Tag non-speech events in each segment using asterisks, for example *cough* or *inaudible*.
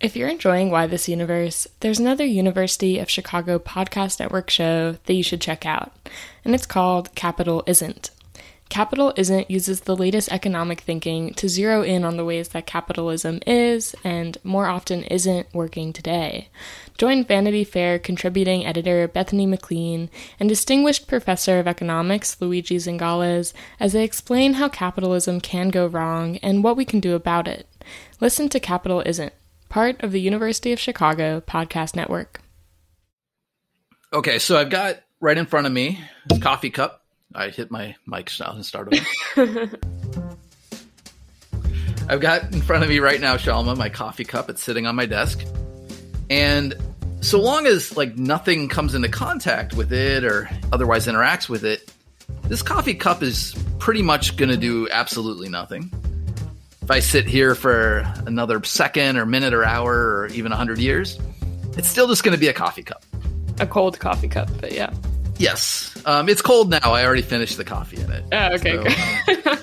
If you're enjoying Why This Universe, there's another University of Chicago podcast network show that you should check out, and it's called Capital Isn't. Capital Isn't uses the latest economic thinking to zero in on the ways that capitalism is, and more often isn't, working today. Join Vanity Fair contributing editor Bethany McLean and distinguished professor of economics Luigi Zingales as they explain how capitalism can go wrong and what we can do about it. Listen to Capital Isn't part of the University of Chicago podcast network. Okay, so I've got right in front of me this coffee cup. I hit my mic now and started. *laughs* I've got in front of me right now, Shalma, my coffee cup. It's sitting on my desk, and so long as like nothing comes into contact with it or otherwise interacts with it, this coffee cup is pretty much going to do absolutely nothing if I sit here for another second or minute or hour or even 100 years, it's still just going to be a coffee cup. A cold coffee cup, but yeah. Yes. Um, it's cold now. I already finished the coffee in it. Oh, okay. So.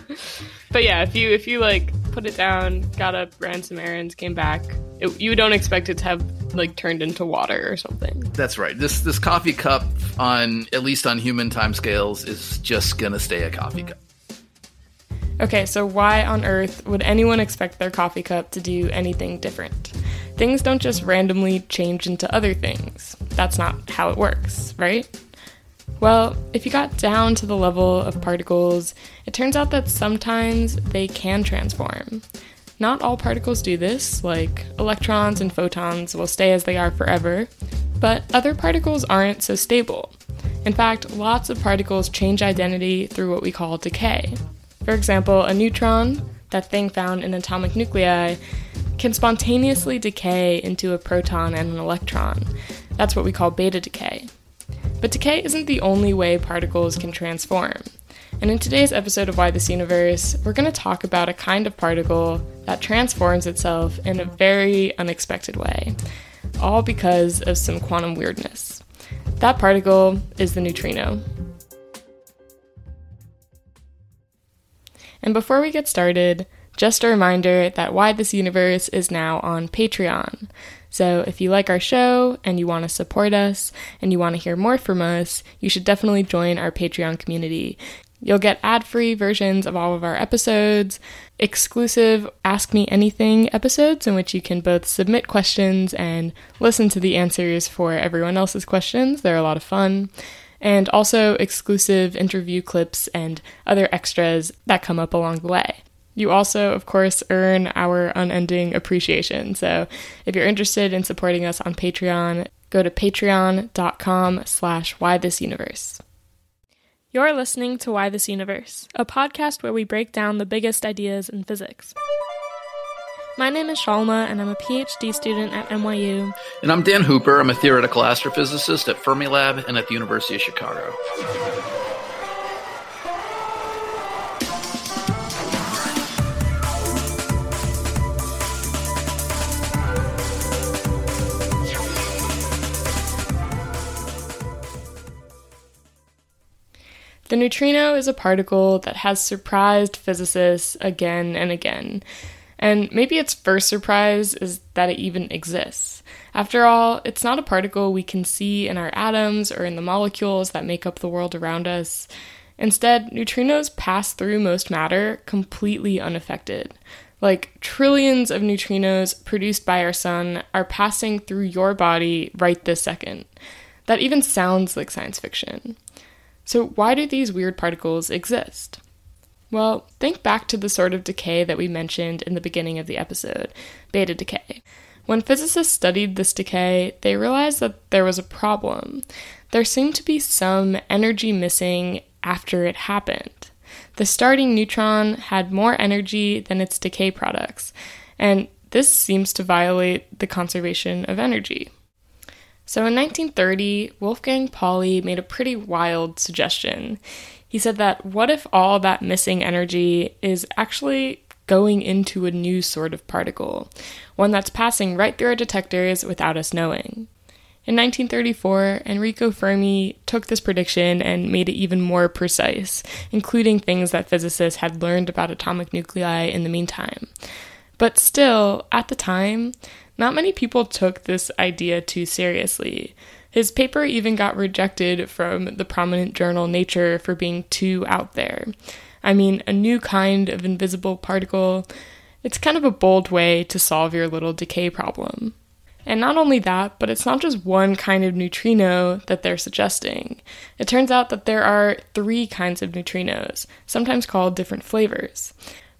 *laughs* but yeah, if you if you like put it down, got up, ran some errands, came back, it, you don't expect it to have like turned into water or something. That's right. This this coffee cup on at least on human time scales is just gonna stay a coffee cup. Okay, so why on earth would anyone expect their coffee cup to do anything different? Things don't just randomly change into other things. That's not how it works, right? Well, if you got down to the level of particles, it turns out that sometimes they can transform. Not all particles do this, like electrons and photons will stay as they are forever, but other particles aren't so stable. In fact, lots of particles change identity through what we call decay. For example, a neutron, that thing found in atomic nuclei, can spontaneously decay into a proton and an electron. That's what we call beta decay. But decay isn't the only way particles can transform. And in today's episode of Why This Universe, we're going to talk about a kind of particle that transforms itself in a very unexpected way, all because of some quantum weirdness. That particle is the neutrino. And before we get started, just a reminder that Why This Universe is now on Patreon. So if you like our show and you want to support us and you want to hear more from us, you should definitely join our Patreon community. You'll get ad free versions of all of our episodes, exclusive Ask Me Anything episodes in which you can both submit questions and listen to the answers for everyone else's questions. They're a lot of fun and also exclusive interview clips and other extras that come up along the way. You also, of course, earn our unending appreciation. So if you're interested in supporting us on Patreon, go to patreon.com slash whythisuniverse. You're listening to Why This Universe, a podcast where we break down the biggest ideas in physics. My name is Shalma, and I'm a PhD student at NYU. And I'm Dan Hooper. I'm a theoretical astrophysicist at Fermilab and at the University of Chicago. The neutrino is a particle that has surprised physicists again and again. And maybe its first surprise is that it even exists. After all, it's not a particle we can see in our atoms or in the molecules that make up the world around us. Instead, neutrinos pass through most matter completely unaffected. Like trillions of neutrinos produced by our sun are passing through your body right this second. That even sounds like science fiction. So, why do these weird particles exist? Well, think back to the sort of decay that we mentioned in the beginning of the episode beta decay. When physicists studied this decay, they realized that there was a problem. There seemed to be some energy missing after it happened. The starting neutron had more energy than its decay products, and this seems to violate the conservation of energy. So in 1930, Wolfgang Pauli made a pretty wild suggestion. He said that what if all that missing energy is actually going into a new sort of particle, one that's passing right through our detectors without us knowing? In 1934, Enrico Fermi took this prediction and made it even more precise, including things that physicists had learned about atomic nuclei in the meantime. But still, at the time, not many people took this idea too seriously. His paper even got rejected from the prominent journal Nature for being too out there. I mean, a new kind of invisible particle, it's kind of a bold way to solve your little decay problem. And not only that, but it's not just one kind of neutrino that they're suggesting. It turns out that there are three kinds of neutrinos, sometimes called different flavors.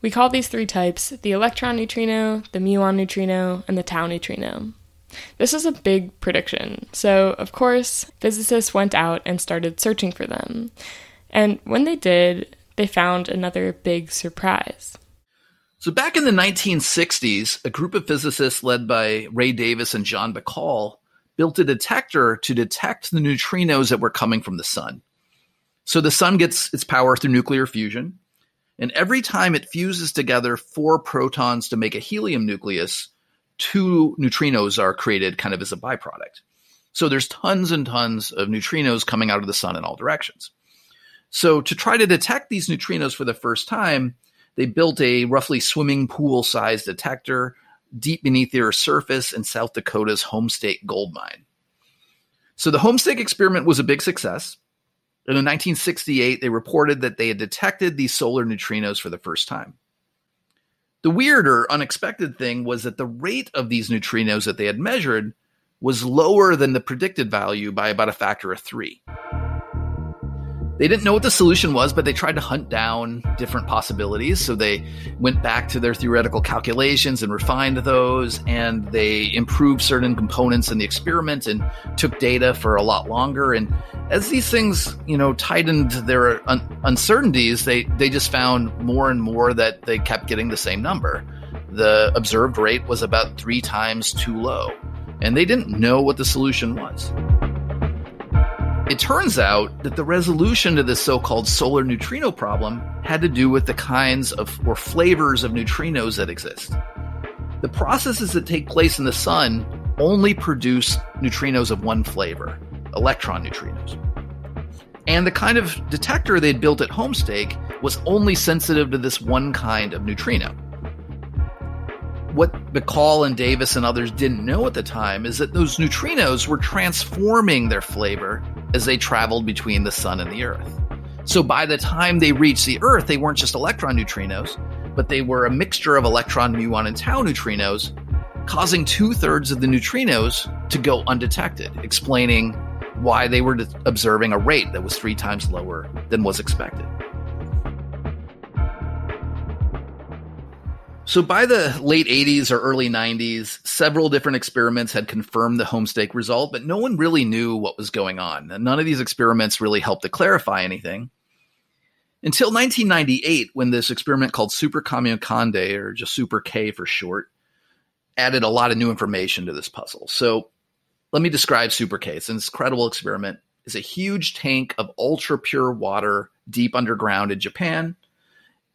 We call these three types the electron neutrino, the muon neutrino, and the tau neutrino. This is a big prediction, so of course, physicists went out and started searching for them. And when they did, they found another big surprise. So, back in the 1960s, a group of physicists led by Ray Davis and John Bahcall built a detector to detect the neutrinos that were coming from the sun. So, the sun gets its power through nuclear fusion, and every time it fuses together four protons to make a helium nucleus, two neutrinos are created kind of as a byproduct. So, there's tons and tons of neutrinos coming out of the sun in all directions. So, to try to detect these neutrinos for the first time, they built a roughly swimming pool sized detector deep beneath the Earth's surface in South Dakota's Homestake gold mine. So the Homestake experiment was a big success. In 1968, they reported that they had detected these solar neutrinos for the first time. The weird or unexpected thing was that the rate of these neutrinos that they had measured was lower than the predicted value by about a factor of three. They didn't know what the solution was, but they tried to hunt down different possibilities. So they went back to their theoretical calculations and refined those, and they improved certain components in the experiment and took data for a lot longer. And as these things, you know, tightened their un- uncertainties, they they just found more and more that they kept getting the same number. The observed rate was about three times too low, and they didn't know what the solution was. It turns out that the resolution to this so called solar neutrino problem had to do with the kinds of or flavors of neutrinos that exist. The processes that take place in the sun only produce neutrinos of one flavor, electron neutrinos. And the kind of detector they'd built at Homestake was only sensitive to this one kind of neutrino. What Bahcall and Davis and others didn't know at the time is that those neutrinos were transforming their flavor as they traveled between the sun and the earth. So by the time they reached the earth, they weren't just electron neutrinos, but they were a mixture of electron, muon, and tau neutrinos, causing two thirds of the neutrinos to go undetected, explaining why they were observing a rate that was three times lower than was expected. So by the late 80s or early 90s, several different experiments had confirmed the homestake result, but no one really knew what was going on. None of these experiments really helped to clarify anything. Until 1998, when this experiment called Super Kamiokande, or just Super K for short, added a lot of new information to this puzzle. So let me describe Super K. It's an incredible experiment. It's a huge tank of ultra pure water deep underground in Japan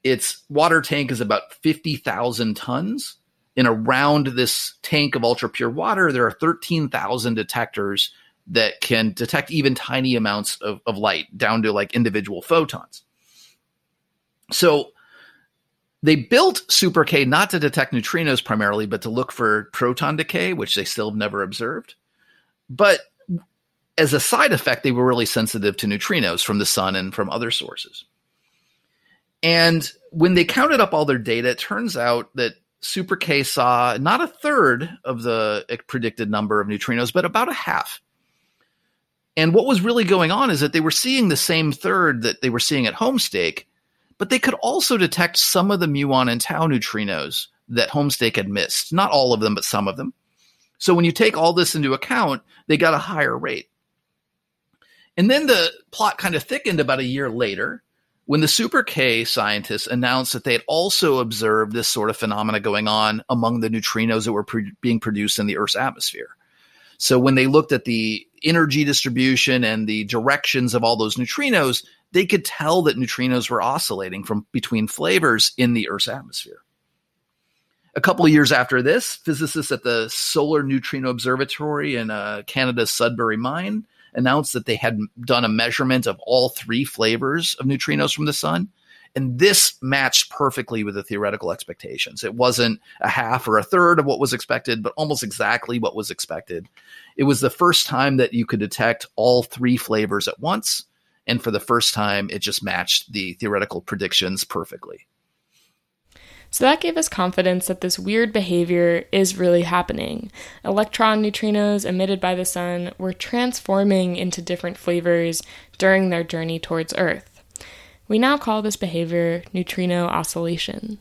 its water tank is about 50,000 tons. And around this tank of ultra pure water, there are 13,000 detectors that can detect even tiny amounts of, of light down to like individual photons. So they built Super K not to detect neutrinos primarily, but to look for proton decay, which they still have never observed. But as a side effect, they were really sensitive to neutrinos from the sun and from other sources. And when they counted up all their data, it turns out that Super K saw not a third of the eh, predicted number of neutrinos, but about a half. And what was really going on is that they were seeing the same third that they were seeing at Homestake, but they could also detect some of the muon and tau neutrinos that Homestake had missed. Not all of them, but some of them. So when you take all this into account, they got a higher rate. And then the plot kind of thickened about a year later when the Super K scientists announced that they had also observed this sort of phenomena going on among the neutrinos that were being produced in the Earth's atmosphere. So when they looked at the energy distribution and the directions of all those neutrinos, they could tell that neutrinos were oscillating from between flavors in the Earth's atmosphere. A couple of years after this, physicists at the Solar Neutrino Observatory in uh, Canada's Sudbury Mine announced that they had done a measurement of all three flavors of neutrinos from the sun. And this matched perfectly with the theoretical expectations. It wasn't a half or a third of what was expected, but almost exactly what was expected. It was the first time that you could detect all three flavors at once. And for the first time, it just matched the theoretical predictions perfectly. So that gave us confidence that this weird behavior is really happening. Electron neutrinos emitted by the sun were transforming into different flavors during their journey towards Earth. We now call this behavior neutrino oscillation.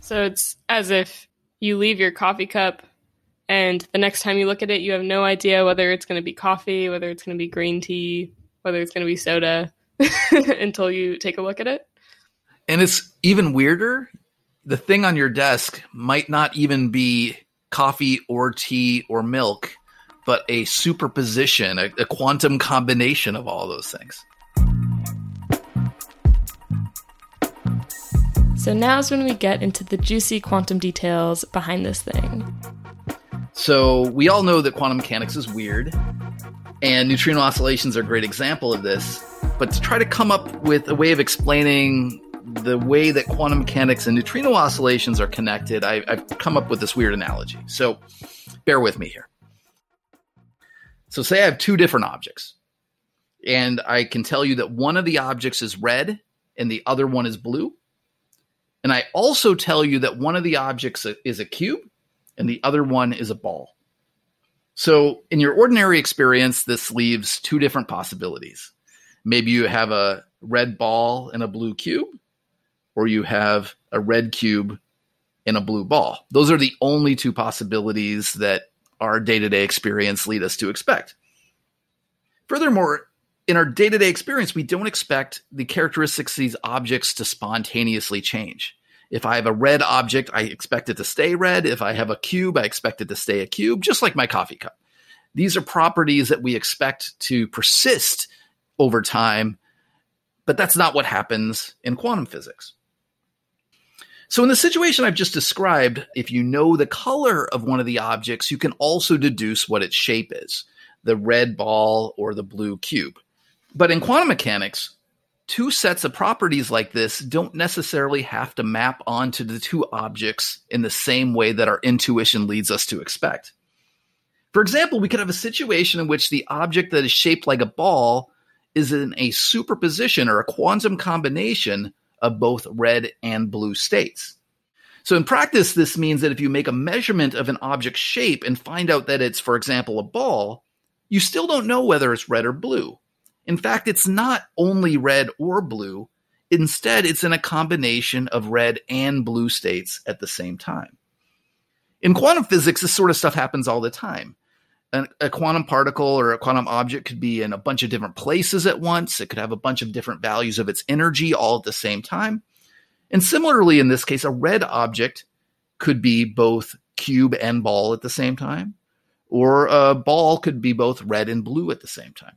So it's as if you leave your coffee cup and the next time you look at it, you have no idea whether it's going to be coffee, whether it's going to be green tea, whether it's going to be soda *laughs* until you take a look at it. And it's even weirder the thing on your desk might not even be coffee or tea or milk, but a superposition, a, a quantum combination of all those things. So now's when we get into the juicy quantum details behind this thing. So we all know that quantum mechanics is weird, and neutrino oscillations are a great example of this. But to try to come up with a way of explaining the way that quantum mechanics and neutrino oscillations are connected, I, have come up with this weird analogy. So bear with me here. So, say I have two different objects, and I can tell you that one of the objects is red and the other one is blue. And I also tell you that one of the objects is a cube and the other one is a ball. So, in your ordinary experience, this leaves two different possibilities. Maybe you have a red ball and a blue cube, or you have a red cube and a blue ball. Those are the only two possibilities that our day to day experience lead us to expect. Furthermore, in our day to day experience, we don't expect the characteristics of these objects to spontaneously change. If I have a red object, I expect it to stay red. If I have a cube, I expect it to stay a cube, just like my coffee cup. These are properties that we expect to persist over time, but that's not what happens in quantum physics. So, in the situation I've just described, if you know the color of one of the objects, you can also deduce what its shape is the red ball or the blue cube. But in quantum mechanics, two sets of properties like this don't necessarily have to map onto the two objects in the same way that our intuition leads us to expect. For example, we could have a situation in which the object that is shaped like a ball is in a superposition or a quantum combination of both red and blue states. So in practice, this means that if you make a measurement of an object's shape and find out that it's, for example, a ball, you still don't know whether it's red or blue. In fact, it's not only red or blue. Instead, it's in a combination of red and blue states at the same time. In quantum physics, this sort of stuff happens all the time a, a quantum particle or a quantum object could be in a bunch of different places at once. It could have a bunch of different values of its energy all at the same time. And similarly, in this case, a red object could be both cube and ball at the same time, or a ball could be both red and blue at the same time.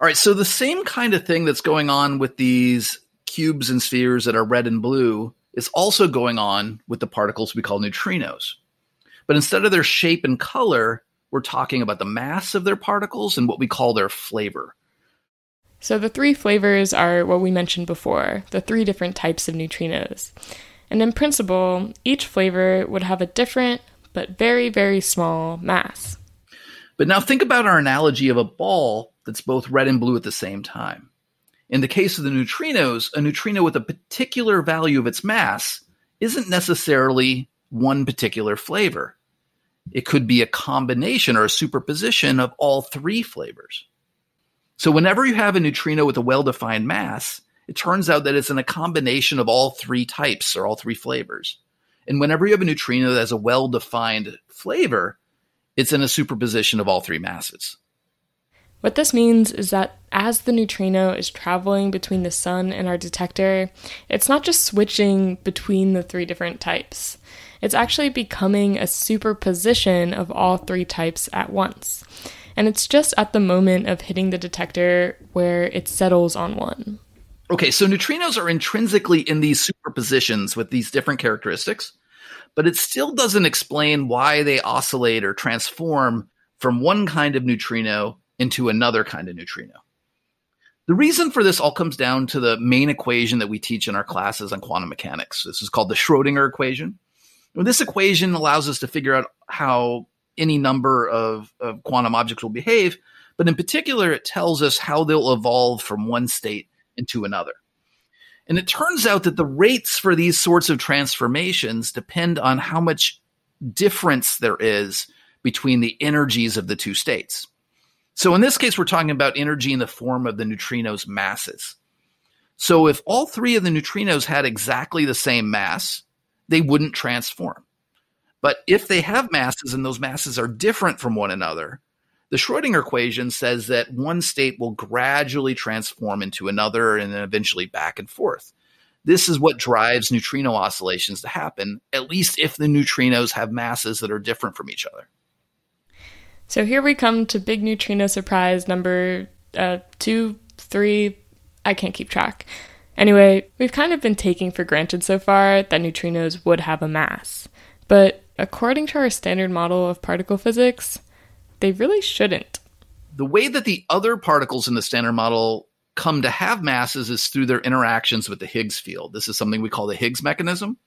All right, so the same kind of thing that's going on with these cubes and spheres that are red and blue is also going on with the particles we call neutrinos. But instead of their shape and color, we're talking about the mass of their particles and what we call their flavor. So the three flavors are what we mentioned before, the three different types of neutrinos. And in principle, each flavor would have a different but very, very small mass. But now think about our analogy of a ball that's both red and blue at the same time. In the case of the neutrinos, a neutrino with a particular value of its mass isn't necessarily one particular flavor. It could be a combination or a superposition of all three flavors. So whenever you have a neutrino with a well-defined mass, it turns out that it's in a combination of all three types or all three flavors. And whenever you have a neutrino that has a well-defined flavor, it's in a superposition of all three masses. What this means is that as the neutrino is traveling between the sun and our detector, it's not just switching between the three different types. It's actually becoming a superposition of all three types at once. And it's just at the moment of hitting the detector where it settles on one. Okay, so neutrinos are intrinsically in these superpositions with these different characteristics, but it still doesn't explain why they oscillate or transform from one kind of neutrino into another kind of neutrino. The reason for this all comes down to the main equation that we teach in our classes on quantum mechanics. This is called the Schrodinger equation. Well, this equation allows us to figure out how any number of, of quantum objects will behave, but in particular, it tells us how they'll evolve from one state into another. And it turns out that the rates for these sorts of transformations depend on how much difference there is between the energies of the two states. So in this case, we're talking about energy in the form of the neutrinos' masses. So if all three of the neutrinos had exactly the same mass, they wouldn't transform. But if they have masses and those masses are different from one another, the Schrodinger equation says that one state will gradually transform into another and then eventually back and forth. This is what drives neutrino oscillations to happen, at least if the neutrinos have masses that are different from each other. So here we come to big neutrino surprise number uh, two, three, I can't keep track. Anyway, we've kind of been taking for granted so far that neutrinos would have a mass. But according to our standard model of particle physics, they really shouldn't. The way that the other particles in the standard model come to have masses is through their interactions with the Higgs field. This is something we call the Higgs mechanism.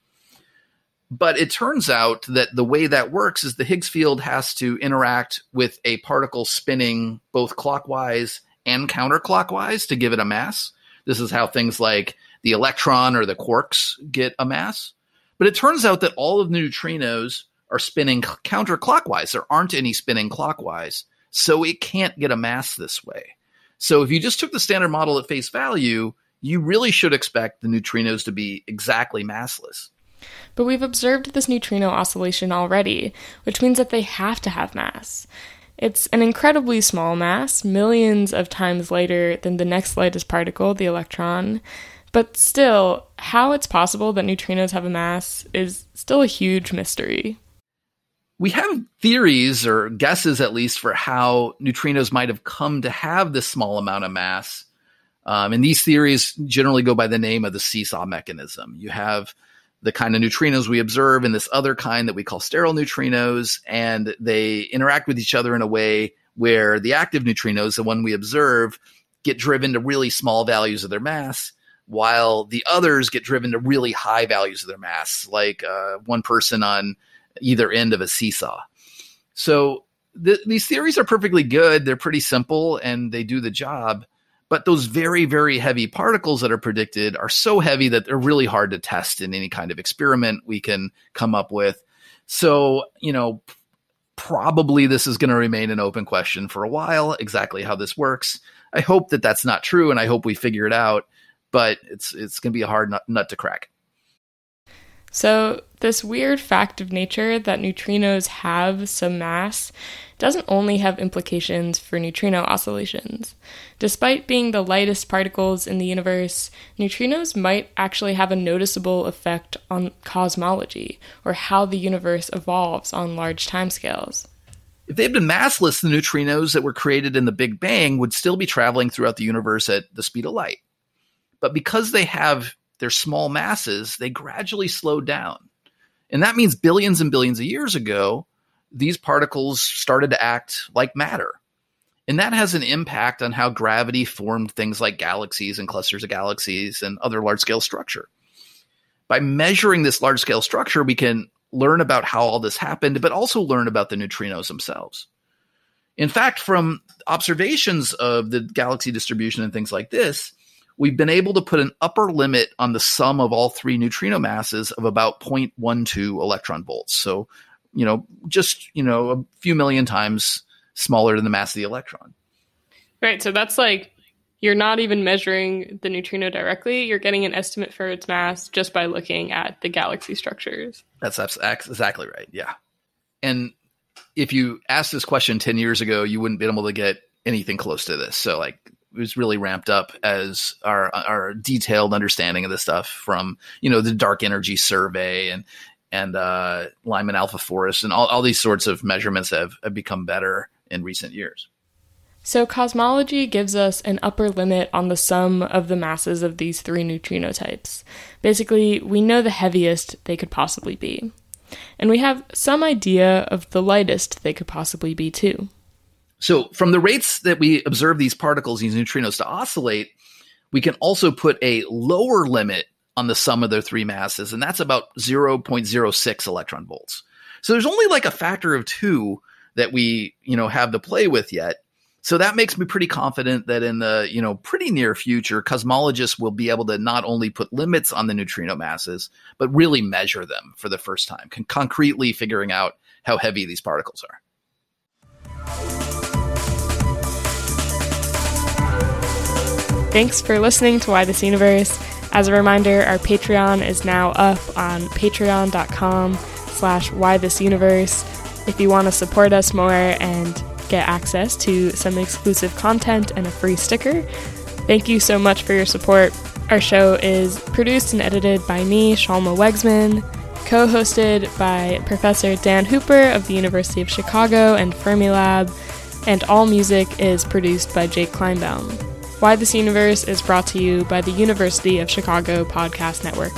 But it turns out that the way that works is the Higgs field has to interact with a particle spinning both clockwise and counterclockwise to give it a mass. This is how things like the electron or the quarks get a mass. But it turns out that all of the neutrinos are spinning counterclockwise. There aren't any spinning clockwise. So it can't get a mass this way. So if you just took the standard model at face value, you really should expect the neutrinos to be exactly massless. But we've observed this neutrino oscillation already, which means that they have to have mass. It's an incredibly small mass, millions of times lighter than the next lightest particle, the electron. But still, how it's possible that neutrinos have a mass is still a huge mystery. We have theories, or guesses at least, for how neutrinos might have come to have this small amount of mass. Um, and these theories generally go by the name of the seesaw mechanism. You have the kind of neutrinos we observe and this other kind that we call sterile neutrinos, and they interact with each other in a way where the active neutrinos, the one we observe, get driven to really small values of their mass, while the others get driven to really high values of their mass, like uh, one person on either end of a seesaw. So th- these theories are perfectly good. They're pretty simple and they do the job. But those very, very heavy particles that are predicted are so heavy that they're really hard to test in any kind of experiment we can come up with. So, you know, probably this is going to remain an open question for a while, exactly how this works. I hope that that's not true and I hope we figure it out, but it's it's going to be a hard nut, nut to crack. So, this weird fact of nature that neutrinos have some mass doesn't only have implications for neutrino oscillations. Despite being the lightest particles in the universe, neutrinos might actually have a noticeable effect on cosmology, or how the universe evolves on large timescales. If they had been massless, the neutrinos that were created in the Big Bang would still be traveling throughout the universe at the speed of light. But because they have their small masses, they gradually slow down. And that means billions and billions of years ago, these particles started to act like matter. And that has an impact on how gravity formed things like galaxies and clusters of galaxies and other large scale structure. By measuring this large scale structure, we can learn about how all this happened, but also learn about the neutrinos themselves. In fact, from observations of the galaxy distribution and things like this, we've been able to put an upper limit on the sum of all three neutrino masses of about 0.12 electron volts. So, you know, just, you know, a few million times smaller than the mass of the electron. Right. So that's like you're not even measuring the neutrino directly. You're getting an estimate for its mass just by looking at the galaxy structures. That's exactly right. Yeah. And if you asked this question 10 years ago, you wouldn't be able to get anything close to this. So, like, was really ramped up as our our detailed understanding of this stuff from you know the dark energy survey and and uh, Lyman alpha forest and all, all these sorts of measurements have, have become better in recent years. So cosmology gives us an upper limit on the sum of the masses of these three neutrino types. Basically, we know the heaviest they could possibly be. And we have some idea of the lightest they could possibly be too. So, from the rates that we observe these particles, these neutrinos, to oscillate, we can also put a lower limit on the sum of their three masses, and that's about 0.06 electron volts. So there's only like a factor of two that we, you know, have to play with yet. So that makes me pretty confident that in the, you know, pretty near future, cosmologists will be able to not only put limits on the neutrino masses, but really measure them for the first time, con- concretely figuring out how heavy these particles are. Thanks for listening to Why This Universe. As a reminder, our Patreon is now up on patreon.com slash why this universe. If you want to support us more and get access to some exclusive content and a free sticker, thank you so much for your support. Our show is produced and edited by me, Shalma Wegsman, co hosted by Professor Dan Hooper of the University of Chicago and Fermilab, and all music is produced by Jake Kleinbaum. Why This Universe is brought to you by the University of Chicago Podcast Network.